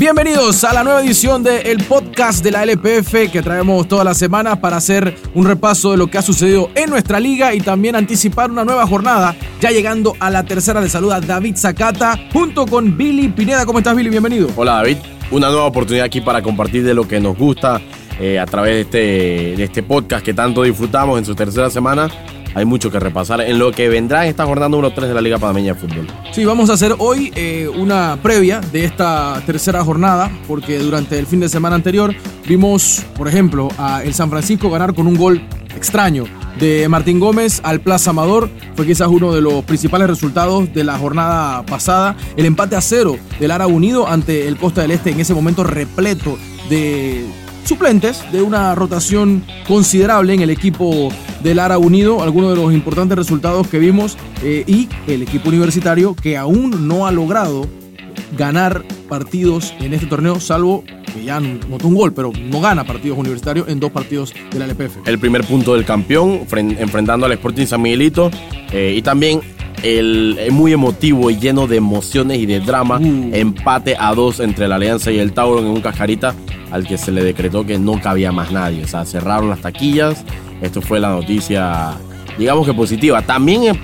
Bienvenidos a la nueva edición del podcast de la LPF que traemos todas las semanas para hacer un repaso de lo que ha sucedido en nuestra liga y también anticipar una nueva jornada. Ya llegando a la tercera de saluda David Zacata junto con Billy Pineda. ¿Cómo estás, Billy? Bienvenido. Hola, David. Una nueva oportunidad aquí para compartir de lo que nos gusta eh, a través de este, de este podcast que tanto disfrutamos en su tercera semana hay mucho que repasar en lo que vendrá en esta jornada número 3 de la Liga Panameña de Fútbol. Sí, vamos a hacer hoy eh, una previa de esta tercera jornada, porque durante el fin de semana anterior vimos, por ejemplo, a el San Francisco ganar con un gol extraño de Martín Gómez al Plaza Amador. Fue quizás uno de los principales resultados de la jornada pasada. El empate a cero del Ara Unido ante el Costa del Este en ese momento repleto de suplentes de una rotación considerable en el equipo del Ara Unido, algunos de los importantes resultados que vimos eh, y el equipo universitario que aún no ha logrado ganar partidos en este torneo, salvo que ya notó un gol, pero no gana partidos universitarios en dos partidos de la LPF. El primer punto del campeón, enfrentando al Sporting San Miguelito, eh, y también el, muy emotivo y lleno de emociones y de drama, uh. empate a dos entre la Alianza y el Tauro en un cascarita al que se le decretó que no cabía más nadie. O sea, cerraron las taquillas. Esto fue la noticia, digamos que positiva. También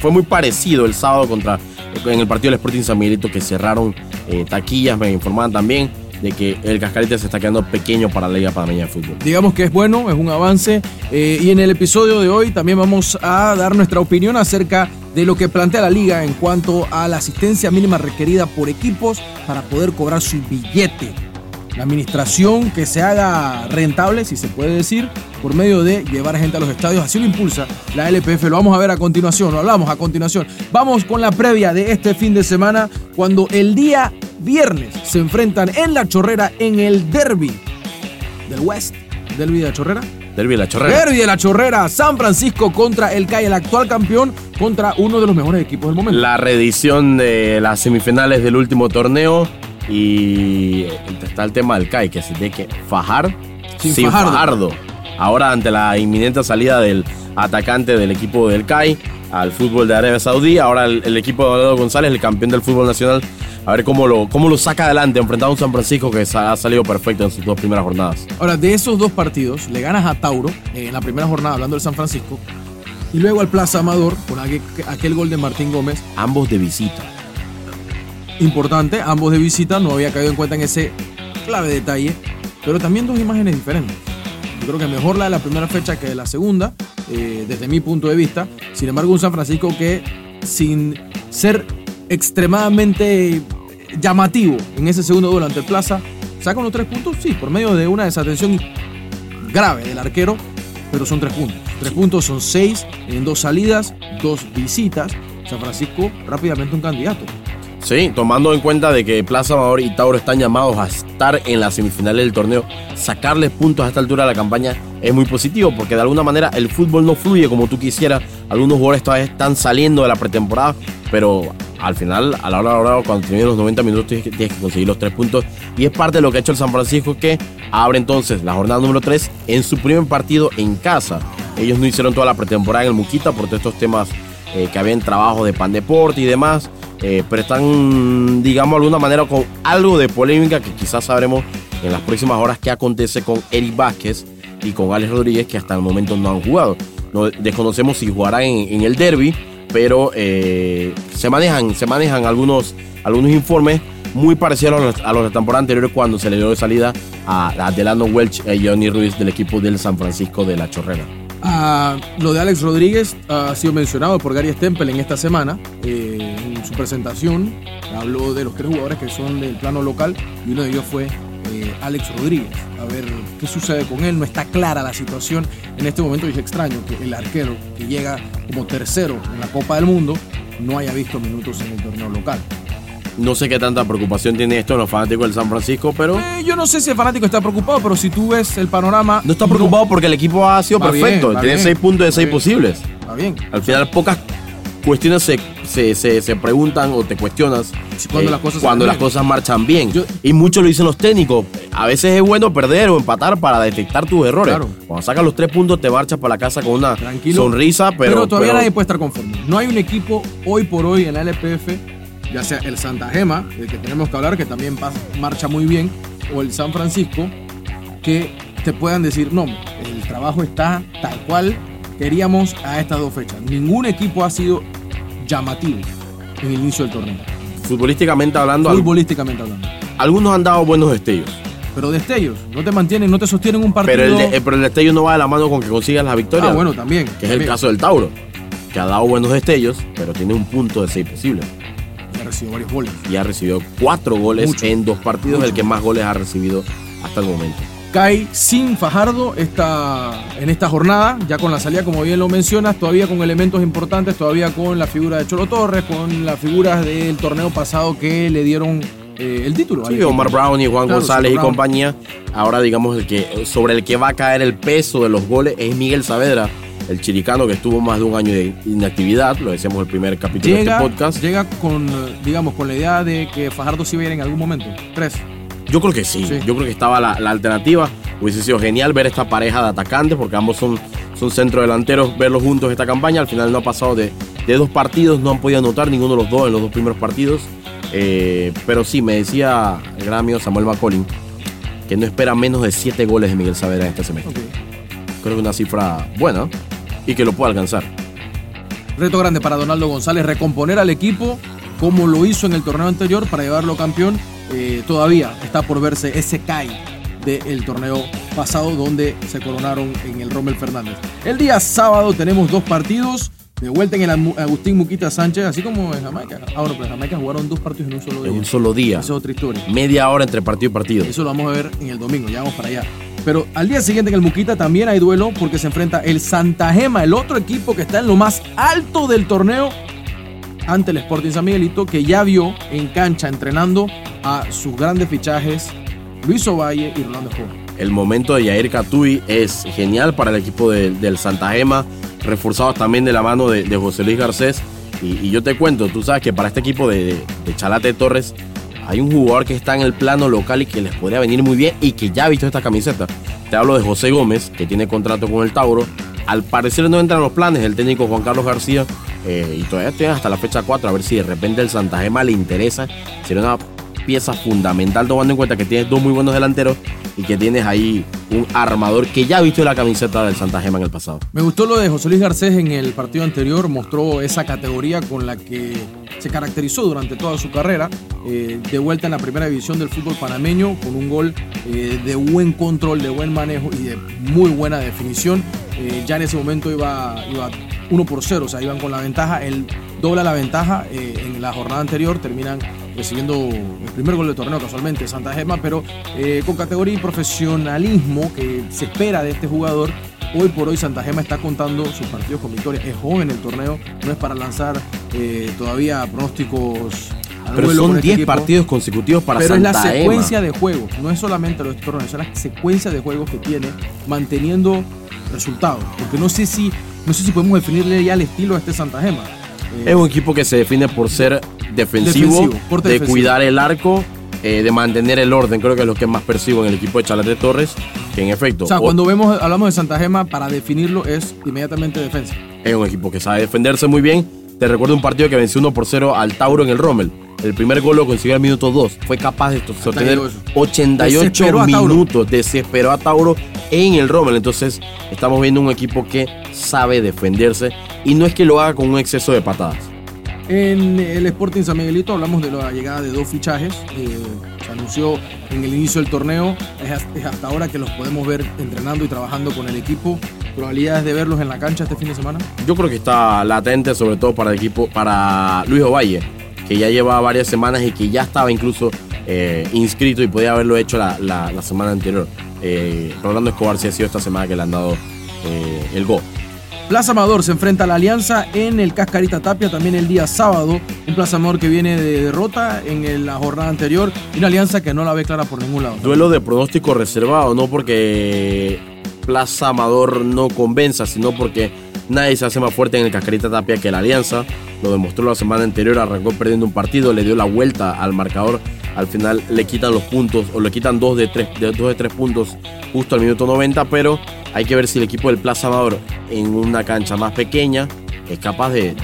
fue muy parecido el sábado contra en el partido del Sporting San Miguelito que cerraron eh, taquillas, me informaban también de que el Cascarita se está quedando pequeño para la Liga Panameña de Fútbol. Digamos que es bueno, es un avance. Eh, y en el episodio de hoy también vamos a dar nuestra opinión acerca de lo que plantea la liga en cuanto a la asistencia mínima requerida por equipos para poder cobrar su billete. La administración que se haga rentable, si se puede decir, por medio de llevar gente a los estadios. Así lo impulsa la LPF. Lo vamos a ver a continuación, lo hablamos a continuación. Vamos con la previa de este fin de semana, cuando el día viernes se enfrentan en la chorrera en el derby del West. ¿Derby de la chorrera? Derby de la chorrera. Derby de la chorrera. San Francisco contra el CAI, el actual campeón, contra uno de los mejores equipos del momento. La reedición de las semifinales del último torneo. Y está el tema del CAI, que se tiene que fajar sin, fajardo. Ahora, ante la inminente salida del atacante del equipo del CAI al fútbol de Arabia Saudí, ahora el, el equipo de Eduardo González, el campeón del fútbol nacional, a ver cómo lo, cómo lo saca adelante enfrentado a un San Francisco que ha salido perfecto en sus dos primeras jornadas. Ahora, de esos dos partidos, le ganas a Tauro eh, en la primera jornada, hablando del San Francisco, y luego al Plaza Amador con aquel, gol de Martín Gómez. Ambos de visita. Importante, ambos de visita, no había caído en cuenta en ese clave detalle, pero también dos imágenes diferentes. Yo creo que mejor la de la primera fecha que de la segunda, eh, desde mi punto de vista. Sin embargo, un San Francisco que sin ser extremadamente llamativo en ese segundo duelo ante el Plaza. ¿Saca unos tres puntos? Sí, por medio de una desatención grave del arquero, pero son tres puntos. Tres puntos son seis en dos salidas, dos visitas. San Francisco rápidamente un candidato. Sí, tomando en cuenta de que Plaza Amador y Tauro están llamados a estar en las semifinales del torneo, sacarles puntos a esta altura de la campaña es muy positivo porque de alguna manera el fútbol no fluye como tú quisieras. Algunos jugadores todavía están saliendo de la pretemporada, pero al final, a la hora de la hora, cuando tienes los 90 minutos, tienes que, conseguir los tres puntos. Y es parte de lo que ha hecho el San Francisco, que abre entonces la jornada número 3 en su primer partido en casa. Ellos no hicieron toda la pretemporada en el Muquita por todos estos temas eh, que habían trabajo de pan deporte y demás. Eh, pero están, digamos, de alguna manera con algo de polémica que quizás sabremos en las próximas horas qué acontece con Eric Vázquez y con Alex Rodríguez, que hasta el momento no han jugado. No, desconocemos si jugarán en el derby pero eh, se manejan, se manejan algunos, algunos informes muy parecidos a los, de temporada anterior cuando se le dio de salida a, Delano Welch y Johnny Ruiz del equipo del San Francisco de la Chorrera. Ah, lo de Alex Rodríguez ha sido mencionado por Gary Stempel en esta semana. Eh, su presentación habló de los tres jugadores que son del plano local y uno de ellos fue eh, Alex Rodríguez. A ver qué sucede con él. No está clara la situación en este momento y es extraño que el arquero que llega como tercero en la Copa del Mundo no haya visto minutos en el torneo local. No sé qué tanta preocupación tiene esto los fanáticos del San Francisco, pero. Eh, yo no sé si el fanático está preocupado, pero si tú ves el panorama. No está preocupado porque el equipo ha sido perfecto. tiene seis puntos de seis posibles. Está bien. Al final, pocas cuestiones se se, se, preguntan o te cuestionas cuando, eh, las, cosas cuando las cosas marchan bien. y muchos lo dicen los técnicos. A veces es bueno perder o empatar para detectar tus errores. Cuando sacas los tres puntos te marchas para la casa con una sonrisa, pero, pero todavía nadie puede estar conforme. No hay un equipo hoy por hoy en la LPF ya sea el Santa Gema, del que tenemos que hablar, que también marcha muy bien, o el San Francisco, que te puedan decir, no, el trabajo está tal cual queríamos a estas dos fechas. Ningún equipo ha sido llamativo en el inicio del torneo. Futbolísticamente hablando. Futbolísticamente hablando. Algunos han dado buenos destellos. Pero destellos, no te mantienen, no te sostienen un partido. Pero el, pero el destello no va de la mano con que consigas la victoria. Ah, bueno, también. Que es el caso del Tauro, que ha dado buenos destellos, pero tiene un punto de seis posible. Y ha recibido varios goles. Y ha recibido cuatro goles en dos partidos, el que más goles ha recibido hasta el momento cae sin Fajardo esta, en esta jornada, ya con la salida, como bien lo mencionas, todavía con elementos importantes, todavía con la figura de Cholo Torres, con las figuras del torneo pasado que le dieron eh, el título. Sí, Omar Brown y Juan González y compañía. Ahora, digamos, el que, sobre el que va a caer el peso de los goles es Miguel Saavedra, el chiricano que estuvo más de un año de inactividad, lo decíamos el primer capítulo de este podcast. Llega con, digamos, con la idea de que Fajardo sí va a ir en algún momento. Tres. Yo creo que sí. Yo creo que estaba la, alternativa. Hubiese sido genial ver esta pareja de atacantes porque ambos son, son centrodelanteros, verlos juntos esta campaña. Al final no ha pasado de, dos partidos, no han podido anotar ninguno de los dos en los dos primeros partidos. Eh, pero sí, me decía el gran amigo Samuel McCollin que no espera menos de siete goles de Miguel Saavedra en este semestre. Creo que una cifra buena y que lo puede alcanzar. Reto grande para Donaldo González, recomponer al equipo como lo hizo en el torneo anterior para llevarlo campeón eh, todavía está por verse ese CAI del torneo pasado donde se coronaron en el Rommel Fernández. El día sábado tenemos dos partidos. De vuelta en el Agustín Muquita Sánchez, así como en Jamaica. Ah, bueno, pero en Jamaica jugaron dos partidos en un solo día. En un solo día. Esa es otra historia. Media hora entre partido y partido. Eso lo vamos a ver en el domingo, ya vamos para allá. Pero al día siguiente en el Muquita también hay duelo porque se enfrenta el Santa Gema, el otro equipo que está en lo más alto del torneo, ante el Sporting San Miguelito, que ya vio en cancha entrenando a sus grandes fichajes Luis Ovalle y Rolando Joven. El momento de Yair Catui es genial para el equipo del Santa Gema, reforzado también de la mano de, José Luis Garcés. Y, yo te cuento, tú sabes que para este equipo de, de, Chalate Torres hay un jugador que está en el plano local y que les podría venir muy bien y que ya ha visto esta camiseta. Te hablo de José Gómez, que tiene contrato con el Tauro. Al parecer no entran los planes el técnico Juan Carlos García eh, y todavía estoy hasta la fecha 4 a ver si de repente el Santa Gema le interesa. Sería una pieza fundamental tomando en cuenta que tienes dos muy buenos delanteros y que tienes ahí un armador que ya visto la camiseta del Santa Gema en el pasado. Me gustó lo de José Luis Garcés en el partido anterior, mostró esa categoría con la que se caracterizó durante toda su carrera, eh, de vuelta en la primera división del fútbol panameño, con un gol eh, de buen control, de buen manejo y de muy buena definición. Eh, ya en ese momento iba, iba 1 por 0, o sea, iban con la ventaja, él dobla la ventaja en la jornada anterior, terminan recibiendo el primer gol del torneo casualmente, Santa Gema, pero eh, con categoría y profesionalismo que se espera de este jugador. Hoy por hoy Santa Gema está contando sus partidos con victoria. Es joven el torneo, no es para lanzar eh, todavía pronósticos pero son 10 este partidos consecutivos para Pero es la secuencia de juegos, no es solamente los torneos, es la secuencia de juegos que tiene manteniendo resultados. Porque no sé si, no sé si podemos definirle ya el estilo a este Santa Gema. es un equipo que se define por ser defensivo, de cuidar el arco, eh, de mantener el orden. Creo que es lo que más percibo en el equipo de Chalate Torres, que en efecto. O sea, cuando vemos, hablamos de Santa Gema, para definirlo es inmediatamente defensa. Es un equipo que sabe defenderse muy bien. Te recuerdo un partido que venció 1 por 0 al Tauro en el Rommel. El primer gol lo consiguió al minuto 2. Fue capaz de sostener 88 minutos. Desesperó a Tauro en el Rommel. Entonces, estamos viendo un equipo que sabe defenderse. Y no es que lo haga con un exceso de patadas. En el Sporting San Miguelito hablamos de la llegada de dos fichajes. Eh, se anunció en el inicio del torneo. Es hasta ahora que los podemos ver entrenando y trabajando con el equipo. ¿Probabilidades de verlos en la cancha este fin de semana? Yo creo que está latente, sobre todo para el equipo, para Luis Ovalle, que ya lleva varias semanas y que ya estaba incluso eh, inscrito y podía haberlo hecho la, semana anterior. Eh, Rolando Escobar sí ha sido esta semana que le han dado el go. Plaza Amador se enfrenta a la Alianza en el Cascarita Tapia también el día sábado. Un Plaza Amador que viene de derrota en la jornada anterior y una Alianza que no la ve clara por ningún lado. Duelo de pronóstico reservado, no porque Plaza Amador no convenza, sino porque nadie se hace más fuerte en el Cascarita Tapia que la Alianza. Lo demostró la semana anterior, arrancó perdiendo un partido, le dio la vuelta al marcador. Al final le quitan los puntos, o le quitan dos de tres, dos de tres puntos justo al minuto 90, pero hay que ver si el equipo del Plaza Amador en una cancha más pequeña es capaz de,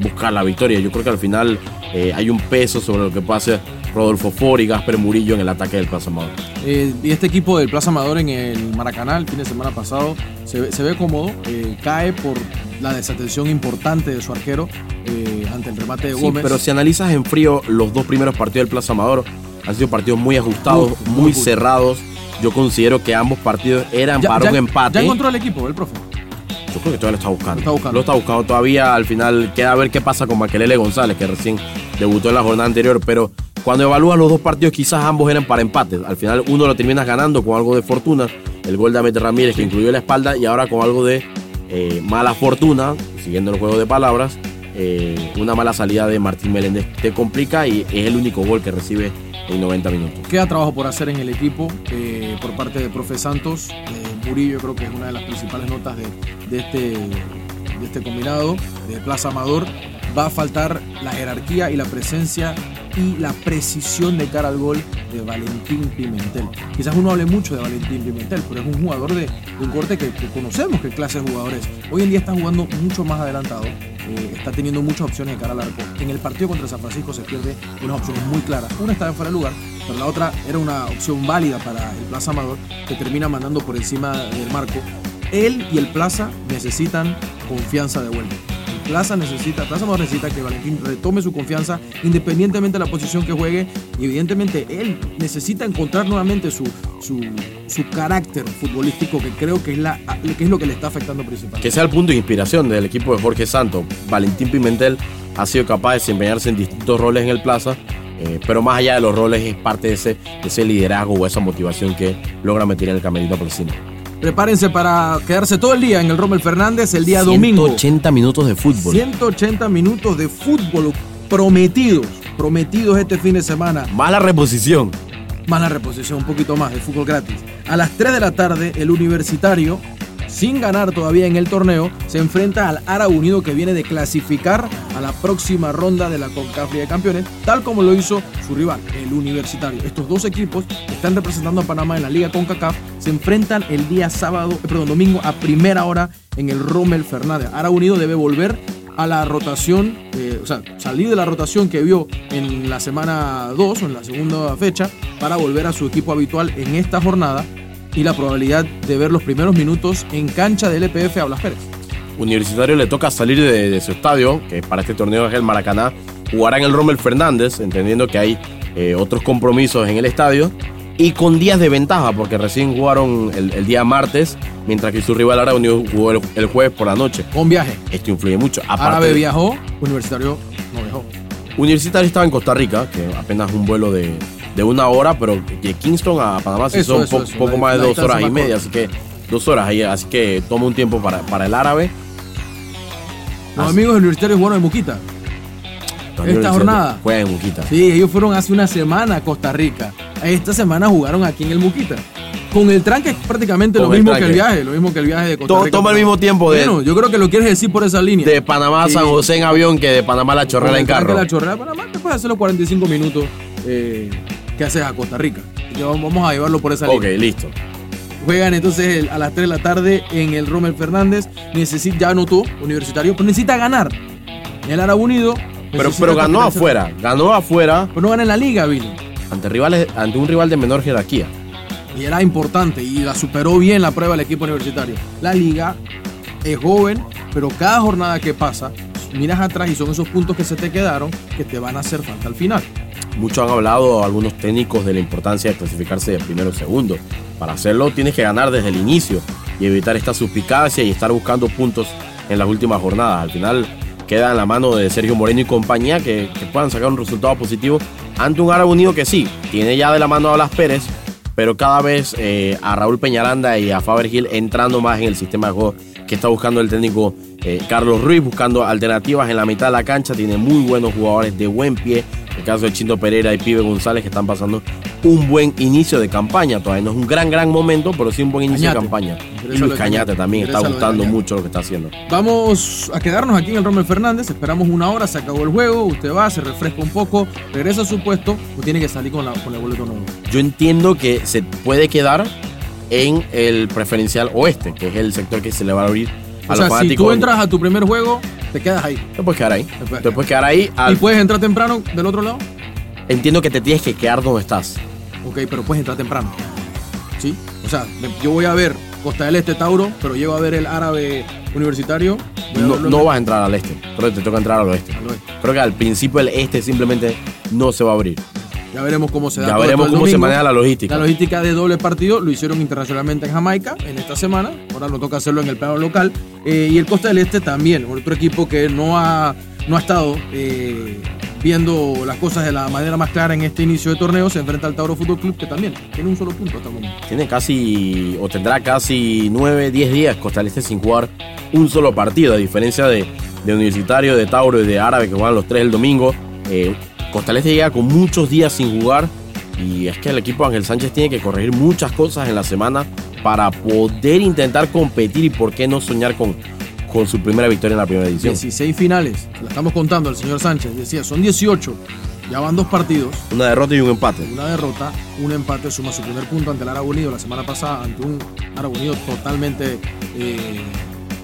buscar la victoria. Yo creo que al final eh, hay un peso sobre lo que puede hacer Rodolfo Fori y Gasper Murillo en el ataque del Plaza Amador. Eh, y este equipo del Plaza Amador en el Maracaná el fin de semana pasado se ve, se ve cómodo, eh, cae por la desatención importante de su arquero eh, ante el remate de Sí, Gómez. pero si analizas en frío los dos primeros partidos del Plaza Amador, han sido partidos muy ajustados, muy cerrados. Yo considero que ambos partidos eran ya, para ya- un empate. Ya encontró el equipo, el profe. Yo creo que todavía lo está buscando. Lo está buscando. Lo está buscando todavía. Al final queda a ver qué pasa con Maquelele González, que recién debutó en la jornada anterior. Pero cuando evalúas los dos partidos, quizás ambos eran para empates. Al final uno lo terminas ganando con algo de fortuna. El gol de Abed Ramírez, que incluyó la espalda, y ahora con algo de eh, mala fortuna, siguiendo el juego de palabras, eh, una mala salida de Martín Meléndez. Te complica y es el único gol que recibe en 90 minutos. Queda trabajo por hacer en el equipo eh, por parte de Profe Santos. Murillo creo que es una de las principales notas de este, de este combinado de Plaza Amador. Va a faltar la jerarquía y la presencia y la precisión de cara al gol de Valentín Pimentel. Quizás uno hable mucho de Valentín Pimentel, pero es un jugador de, un corte que, que conocemos qué clase de jugador es. Hoy en día está jugando mucho más adelantado, eh, está teniendo muchas opciones de cara al arco. En el partido contra San Francisco se pierde unas opciones muy claras. Una estaba fuera de lugar, pero la otra era una opción válida para el Plaza Amador que termina mandando por encima del marco. Él y el Plaza necesitan confianza de vuelta. Plaza necesita, Plaza Amador necesita que Valentín retome su confianza independientemente de la posición que juegue y evidentemente él necesita encontrar nuevamente su, su, carácter futbolístico que creo que es, la, que es lo que le está afectando principalmente. Que sea el punto de inspiración del equipo de Jorge Santos. Valentín Pimentel ha sido capaz de desempeñarse en distintos roles en el Plaza, eh, pero más allá de los roles es parte de ese, de ese liderazgo o esa motivación que logra meter en el camerino Porcino. Prepárense para quedarse todo el día en el Rommel Fernández el día domingo. 180 minutos de fútbol. 180 minutos de fútbol prometidos, prometidos este fin de semana. Más la reposición. Más la reposición, un poquito más de fútbol gratis. A las 3 de la tarde, el universitario, sin ganar todavía en el torneo, se enfrenta al Ara Unido que viene de clasificar a la próxima ronda de la CONCACAF de Campeones, tal como lo hizo su rival, el Universitario. Estos dos equipos que están representando a Panamá en la Liga CONCACAF se enfrentan el día sábado, eh, perdón, domingo a primera hora en el Rommel Fernández. Ara Unido debe volver a la rotación, eh, o sea, salir de la rotación que vio en la semana 2 o en la segunda fecha para volver a su equipo habitual en esta jornada y la probabilidad de ver los primeros minutos en cancha del EPF a Blas Pérez. Universitario le toca salir de, de su estadio, que para este torneo es el Maracaná, jugará en el Rommel Fernández, entendiendo que hay eh, otros compromisos en el estadio, y con días de ventaja, porque recién jugaron el, el día martes, mientras que su rival Árabe Unido jugó el, el jueves por la noche. Con viaje. Esto influye mucho. Aparte, Árabe viajó, Universitario no viajó. Universitario estaba en Costa Rica, que apenas un vuelo de, de una hora, pero de Kingston a Panamá sí Eso, son eso, po- eso, poco la- más de dos horas y media, así que dos horas ahí, así que toma un tiempo para, para el árabe. Los Así- amigos universitarios jugaron en Muquita. Esta jornada. Juega en Muquita. Sí, ellos fueron hace una semana a Costa Rica. Esta semana jugaron aquí en el Muquita. Con el tranque es prácticamente Con lo el mismo que el viaje, lo mismo que el viaje de Costa Rica. toma el mismo tiempo de, Bueno, yo creo que lo quieres decir por esa línea. de Panamá a Sí. San José en avión que de Panamá a la Chorrera en carro. de La chorrera de Panamá, te puedes hacer los 45 minutos eh, que haces a Costa Rica. Vamos a llevarlo por esa Ok, línea. listo. Juegan entonces a las 3 de la tarde en el Rommel Fernández. Necesita, ya anotó, universitario, pero necesita ganar. El Árabe Unido. Pero, pero ganó afuera. Ganó afuera Pero no gana en la liga, Billy. ante, rivales, ante un rival de menor jerarquía. Y era importante y la superó bien la prueba el equipo universitario. La liga es joven, pero cada jornada que pasa, miras atrás y son esos puntos que se te quedaron que te van a hacer falta al final. Muchos han hablado, algunos técnicos, de la importancia de clasificarse de primero o segundo. Para hacerlo tienes que ganar desde el inicio y evitar esta suspicacia y estar buscando puntos en las últimas jornadas. Al final queda en la mano de Sergio Moreno y compañía que, puedan sacar un resultado positivo ante un Árabe Unido que sí, tiene ya de la mano a Blas Pérez, pero cada vez eh, a Raúl Peñaranda y a Faber Gil entrando más en el sistema de juego que está buscando el técnico eh, Carlos Ruiz, buscando alternativas en la mitad de la cancha. Tiene muy buenos jugadores de buen pie. El caso de Chinto Pereira y Pibe González que están pasando un buen inicio de campaña. Todavía no es un gran, gran momento, pero sí un buen inicio Cañate. de campaña. Y Luis Cañate también está gustando mucho lo que está haciendo. Vamos a quedarnos aquí en el Rommel Fernández. Esperamos una hora, se acabó el juego. Usted va, se refresca un poco, regresa a su puesto o tiene que salir con, la, con el boleto nuevo. Yo entiendo que se puede quedar en el preferencial oeste, que es el sector que se le va a abrir O sea, si tú entras a tu primer juego, te quedas ahí. Te puedes quedar ahí. Te puedes Te puedes quedar ahí. al- ¿Y puedes entrar temprano del otro lado? Entiendo que te tienes que quedar donde estás. Ok, pero puedes entrar temprano. ¿Sí? O sea, yo voy a ver Costa del Este Tauro, pero llego a ver el árabe universitario. No, no vas a entrar al este. Creo que te toca entrar al oeste. al oeste. Creo que al principio el este simplemente no se va a abrir. Ya veremos cómo se da Ya todo veremos cómo se maneja la logística. La logística de doble partido lo hicieron internacionalmente en Jamaica en esta semana. Ahora nos toca hacerlo en el plano local. Eh, y el Costa del Este también, otro equipo que no ha, no ha estado eh, viendo las cosas de la manera más clara en este inicio de torneo. Se enfrenta al Tauro Fútbol Club, que también tiene un solo punto hasta el momento. Tiene casi, o tendrá casi 9, 10 días Costa del Este sin jugar un solo partido, a diferencia de, de Universitario, de Tauro y de Árabe que juegan los tres el domingo. Eh, Costa del Este llega con muchos días sin jugar y es que el equipo de Ángel Sánchez tiene que corregir muchas cosas en la semana para poder intentar competir y por qué no soñar con, con su primera victoria en la primera edición. 16 finales, la estamos contando al señor Sánchez. Decía, son 18, ya van dos partidos. Una derrota y un empate. Una derrota, un empate suma su primer punto ante el Árabe Unido la semana pasada, ante un Árabe Unido totalmente eh,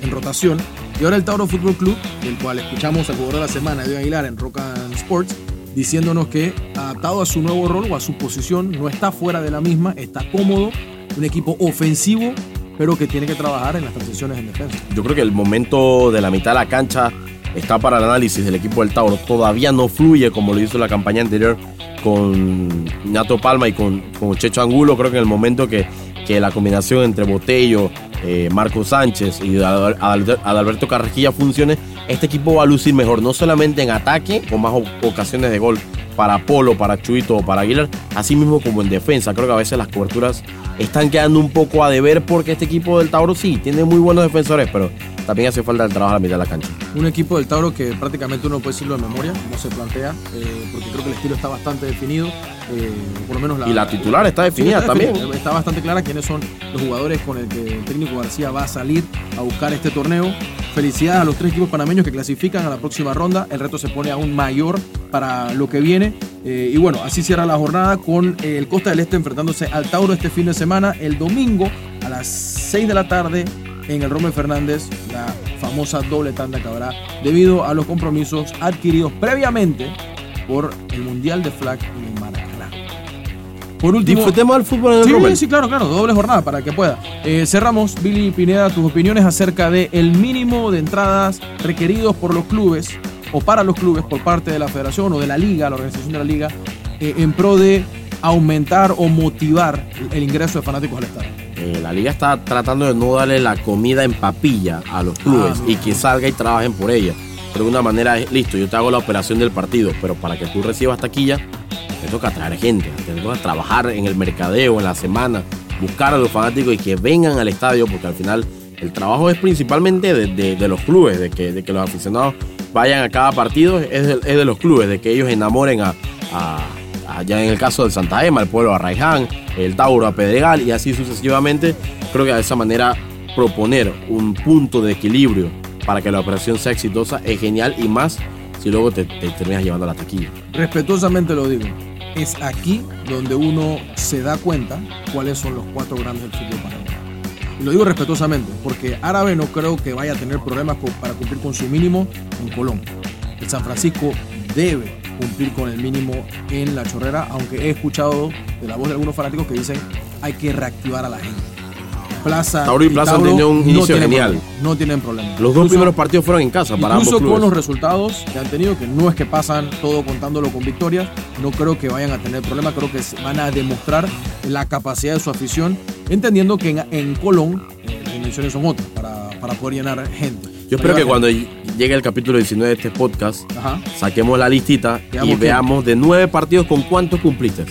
en rotación. Y ahora el Tauro Fútbol Club, del cual escuchamos al jugador de la semana, Edwin Aguilar, en Rock and Sports, diciéndonos que adaptado a su nuevo rol o a su posición, no está fuera de la misma, está cómodo, un equipo ofensivo, pero que tiene que trabajar en las transiciones en defensa. Yo creo que el momento de la mitad de la cancha está para el análisis del equipo del Tauro. Todavía no fluye como lo hizo la campaña anterior con Nato Palma y con, con Checho Angulo. Creo que en el momento que, que la combinación entre Botello, eh, Marco Sánchez y Adal- Adal- Adalberto Carrasquilla funcione, este equipo va a lucir mejor, no solamente en ataque, con más ocasiones de gol para Polo, para Chuito o para Aguilar, así mismo como en defensa. Creo que a veces las coberturas están quedando un poco a deber porque este equipo del Tauro sí tiene muy buenos defensores, pero también hace falta el trabajo a la mitad de la cancha. Un equipo del Tauro que prácticamente uno puede decirlo de memoria, como se plantea, eh, porque creo que el estilo está bastante definido, eh, por lo menos la... Y la titular está Sí, definida está también. Está bastante clara quiénes son los jugadores con el que el técnico García va a salir a buscar este torneo. Felicidades a los tres equipos panameños que clasifican a la próxima ronda. El reto se pone aún mayor para lo que viene. Eh, y bueno, así cierra la jornada con el Costa del Este enfrentándose al Tauro este fin de semana. El domingo a las 6 de la tarde en el Rommel Fernández, la famosa doble tanda que habrá debido a los compromisos adquiridos previamente por el Mundial de Flag en el Maracaná. Por último, Disfrutemos del fútbol en Sí, sí, claro, claro, doble jornada para que pueda. Eh, cerramos, Billy Pineda, tus opiniones acerca del el mínimo de entradas requeridos por los clubes o para los clubes por parte de la federación o de la liga, la organización de la liga, eh, en pro de aumentar o motivar el ingreso de fanáticos al estadio. Eh, la liga está tratando de no darle la comida en papilla a los clubes Ah, y que salga y trabajen por ella. Pero de una manera es, listo, yo te hago la operación del partido, pero para que tú recibas taquilla, te toca traer gente, te toca trabajar en el mercadeo, en la semana, buscar a los fanáticos y que vengan al estadio, porque al final el trabajo es principalmente de, de- de los clubes, de que, de que los aficionados vayan a cada partido, es de, es de los clubes, de que ellos enamoren a, a- allá en el caso del Santa Ema, el pueblo a Raiján, el Tauro a Pedregal y así sucesivamente. Creo que de esa manera proponer un punto de equilibrio para que la operación sea exitosa es genial y más si luego te, te terminas llevando a la taquilla. Respetuosamente lo digo, es aquí donde uno se da cuenta cuáles son los cuatro grandes del fútbol panameño. Y lo digo respetuosamente, porque Árabe no creo que vaya a tener problemas para cumplir con su mínimo en Colón. El San Francisco debe cumplir con el mínimo en la chorrera, aunque he escuchado de la voz de algunos fanáticos que dicen hay que reactivar a la gente. Plaza Tauro y Plaza han tenido un inicio tienen genial. problema, no tienen problema. Los dos primeros partidos fueron en casa para ambos Incluso con los resultados que han tenido, que no es que pasan todo contándolo con victorias, no creo que vayan a tener problemas, creo que van a demostrar la capacidad de su afición, entendiendo que en, en Colón eh, las dimensiones son otras para, para poder llenar gente. Yo espero que cuando llegue el capítulo 19 de este podcast. Ajá. saquemos la listita y Veamos de nueve partidos con cuántos cumpliste.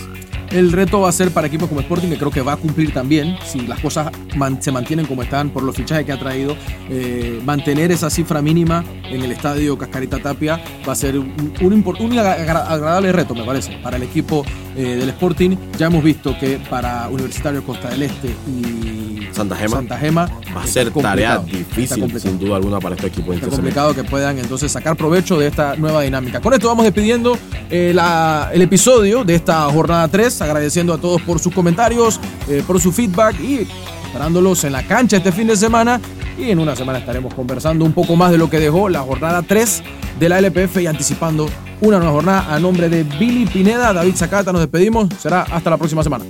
El reto va a ser para equipos como Sporting, que creo que va a cumplir también, si las cosas man- se mantienen como están por los fichajes que ha traído, eh, mantener esa cifra mínima en el estadio Cascarita Tapia va a ser un, un impor- un agra- agradable reto, me parece, para el equipo eh, del Sporting. Ya hemos visto que para Universitario Costa del Este y Santa Gema. Santa Gema Va a ser tarea difícil, sin duda alguna, para este equipo Inter complicado que puedan entonces sacar provecho de esta nueva dinámica. Con esto vamos despidiendo eh, la- el episodio de esta jornada 3, agradeciendo a todos por sus comentarios, eh, por su feedback y esperándolos en la cancha este fin de semana y en una semana estaremos conversando un poco más de lo que dejó la jornada 3 de la LPF y anticipando una nueva jornada a nombre de Billy Pineda, David Zacata, nos despedimos, será hasta la próxima semana.